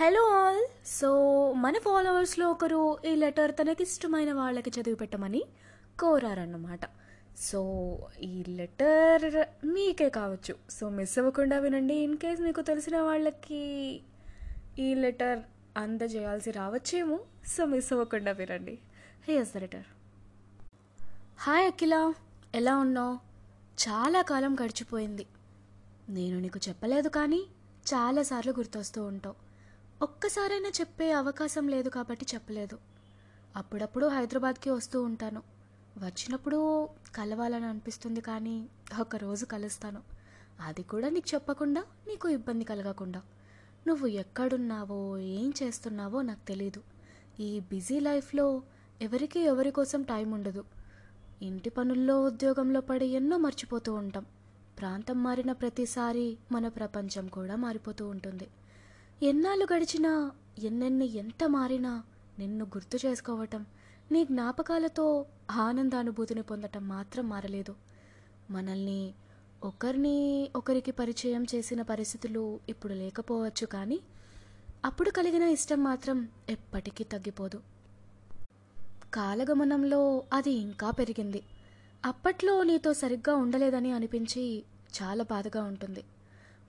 Hello all so మన ఫాలోవర్స్లో ఒకరు ఈ లెటర్ తనకి ఇష్టమైన వాళ్ళకి చదివి పెట్టమని కోరారన్నమాట. సో ఈ లెటర్ మీకే కావచ్చు. సో మిస్ అవ్వకుండా వినండి. ఇన్ కేస్ మీకు తెలిసిన వాళ్ళకి ఈ లెటర్ అందజేయాల్సి రావచ్చేమో సో మిస్ అవ్వకుండా వినండి. Here's the letter hi Akhila ఎలా ఉన్నావు? చాలా కాలం గడిచిపోయింది. నేను నీకు చెప్పలేదు కానీ చాలాసార్లు గుర్తొస్తూ ఉంటావు. ఒక్కసారైనా చెప్పే అవకాశం లేదు కాబట్టి చెప్పలేదు. అప్పుడప్పుడు హైదరాబాద్కి వస్తూ ఉంటాను. వచ్చినప్పుడు కలవాలని అనిపిస్తుంది కానీ ఒకరోజు కలుస్తాను. అది కూడా నీకు చెప్పకుండా నీకు ఇబ్బంది కలగకుండా. నువ్వు ఎక్కడున్నావో ఏం చేస్తున్నావో నాకు తెలీదు. ఈ బిజీ లైఫ్లో ఎవరికి ఎవరి కోసం టైం ఉండదు. ఇంటి పనుల్లో ఉద్యోగంలో పడి ఎన్నో మర్చిపోతూ ఉంటాం. ప్రాంతం మారిన ప్రతిసారి మన ప్రపంచం కూడా మారిపోతూ ఉంటుంది. ఎన్నాళ్ళు గడిచినా ఎన్నెన్ని ఎంత మారినా నిన్ను గుర్తు చేసుకోవటం నీ జ్ఞాపకాలతో ఆనందానుభూతిని పొందటం మాత్రం మారలేదు. మనల్ని ఒకరిని ఒకరికి పరిచయం చేసిన పరిస్థితులు ఇప్పుడు లేకపోవచ్చు కానీ అప్పుడు కలిగిన ఇష్టం మాత్రం ఎప్పటికీ తగ్గిపోదు. కాలగమనంలో అది ఇంకా పెరిగింది. అప్పట్లో నీతో సరిగ్గా ఉండలేదని అనిపించి చాలా బాధగా ఉంటుంది.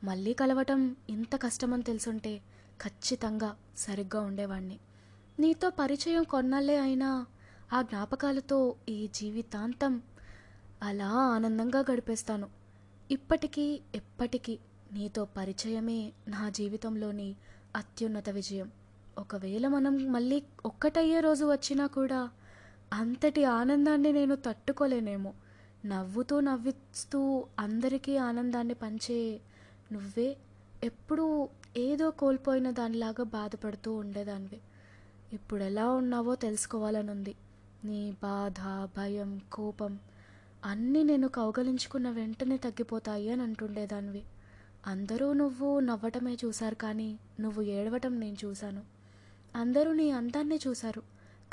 మళ్ళీ కలవటం ఇంత కష్టమని తెలుసుంటే ఖచ్చితంగా సరిగ్గా ఉండేవాణ్ణి. నీతో పరిచయం కొన్నాళ్ళే అయినా ఆ జ్ఞాపకాలతో ఈ జీవితాంతం అలా ఆనందంగా గడిపేస్తాను. ఇప్పటికీ ఎప్పటికీ నీతో పరిచయమే నా జీవితంలోని అత్యున్నత విజయం. ఒకవేళ మనం మళ్ళీ ఒక్కటయ్యే రోజు వచ్చినా కూడా అంతటి ఆనందాన్ని నేను తట్టుకోలేనేమో. నవ్వుతూ నవ్విస్తూ అందరికీ ఆనందాన్ని పంచే నువ్వే ఎప్పుడూ ఏదో కోల్పోయిన దానిలాగా బాధపడుతూ ఉండేదానివి. ఇప్పుడు ఎలా ఉన్నావో తెలుసుకోవాలనుంది. నీ బాధ భయం కోపం అన్నీ నేను కౌగలించుకున్న వెంటనే తగ్గిపోతాయి అని అంటుండేదానివి. అందరూ నువ్వు నవ్వటమే చూశారు కానీ నువ్వు ఏడవటం నేను చూశాను. అందరూ నీ అందాన్ని చూశారు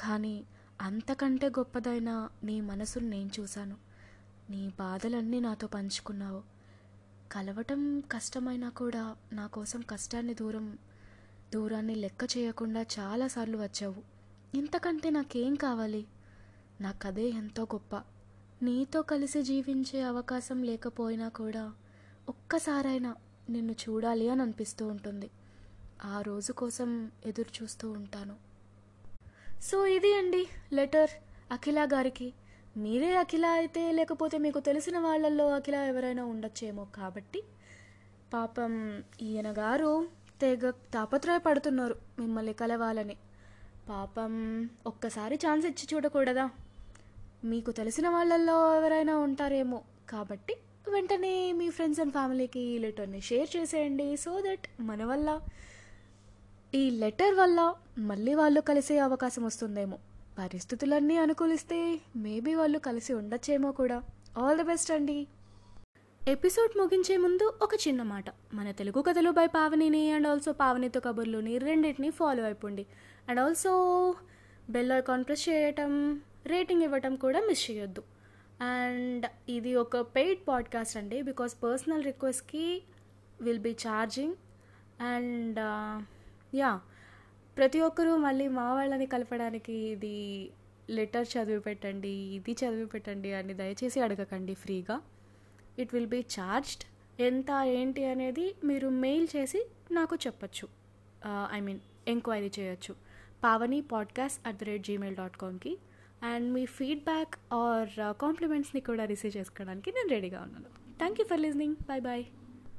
కానీ అంతకంటే గొప్పదైన నీ మనసును నేను చూశాను. నీ బాధలన్నీ నాతో పంచుకున్నావు. కలవటం కష్టమైనా కూడా నా కోసం కష్టాన్ని దూరం దూరాన్ని లెక్క చేయకుండా చాలాసార్లు వచ్చావు. ఇంతకంటే నాకేం కావాలి? నాకదే ఎంతో గొప్ప. నీతో కలిసి జీవించే అవకాశం లేకపోయినా కూడా ఒక్కసారైనా నిన్ను చూడాలి అని అనిపిస్తూ ఉంటుంది. ఆ రోజు కోసం ఎదురు చూస్తూ ఉంటాను. సో ఇది అండి లెటర్ అఖిల గారికి. మీరే అఖిల అయితే లేకపోతే మీకు తెలిసిన వాళ్ళల్లో అఖిల ఎవరైనా ఉండొచ్చేమో కాబట్టి పాపం ఈయన గారు తెగ తాపత్రయపడుతున్నారు మిమ్మల్ని కలవాలని. పాపం ఒక్కసారి ఛాన్స్ ఇచ్చి చూడకూడదా? మీకు తెలిసిన వాళ్ళల్లో ఎవరైనా ఉంటారేమో కాబట్టి వెంటనే మీ ఫ్రెండ్స్ అండ్ ఫ్యామిలీకి ఈ లెటర్ని షేర్ చేసేయండి సో దట్ మన వల్ల ఈ లెటర్ వల్ల మళ్ళీ వాళ్ళు కలిసే అవకాశం వస్తుందేమో. పరిస్థితులన్నీ అనుకూలిస్తే మేబీ వాళ్ళు కలిసి ఉండొచ్చేమో కూడా. ఆల్ ది బెస్ట్ అండి. ఎపిసోడ్ ముగించే ముందు ఒక చిన్న మాట. మన తెలుగు కథలు బై పావనిని అండ్ ఆల్సో పావనితో కబుర్లుని రెండింటిని ఫాలో అయిపోండి. And also bell icon press చేయటం రేటింగ్ ఇవ్వటం కూడా మిస్ చేయొద్దు. అండ్ ఇది ఒక పెయిడ్ పాడ్కాస్ట్ అండి. Because personal రిక్వెస్ట్కి will be charging and yeah ప్రతి ఒక్కరూ మళ్ళీ మా వాళ్ళని కలపడానికి ఇది లెటర్ చదివి పెట్టండి ఇది చదివి పెట్టండి అని దయచేసి అడగకండి ఫ్రీగా. ఇట్ విల్ బీ ఛార్జ్డ్ ఎంత ఏంటి అనేది మీరు మెయిల్ చేసి నాకు చెప్పచ్చు. ఐ మీన్ ఎంక్వైరీ చేయొచ్చు. Pavani podcast at the rate Gmail dot కామ్కి and మీ ఫీడ్బ్యాక్ ఆర్ కాంప్లిమెంట్స్ని కూడా రిసీవ్ చేసుకోవడానికి నేను రెడీగా ఉన్నాను. Thank you for listening bye bye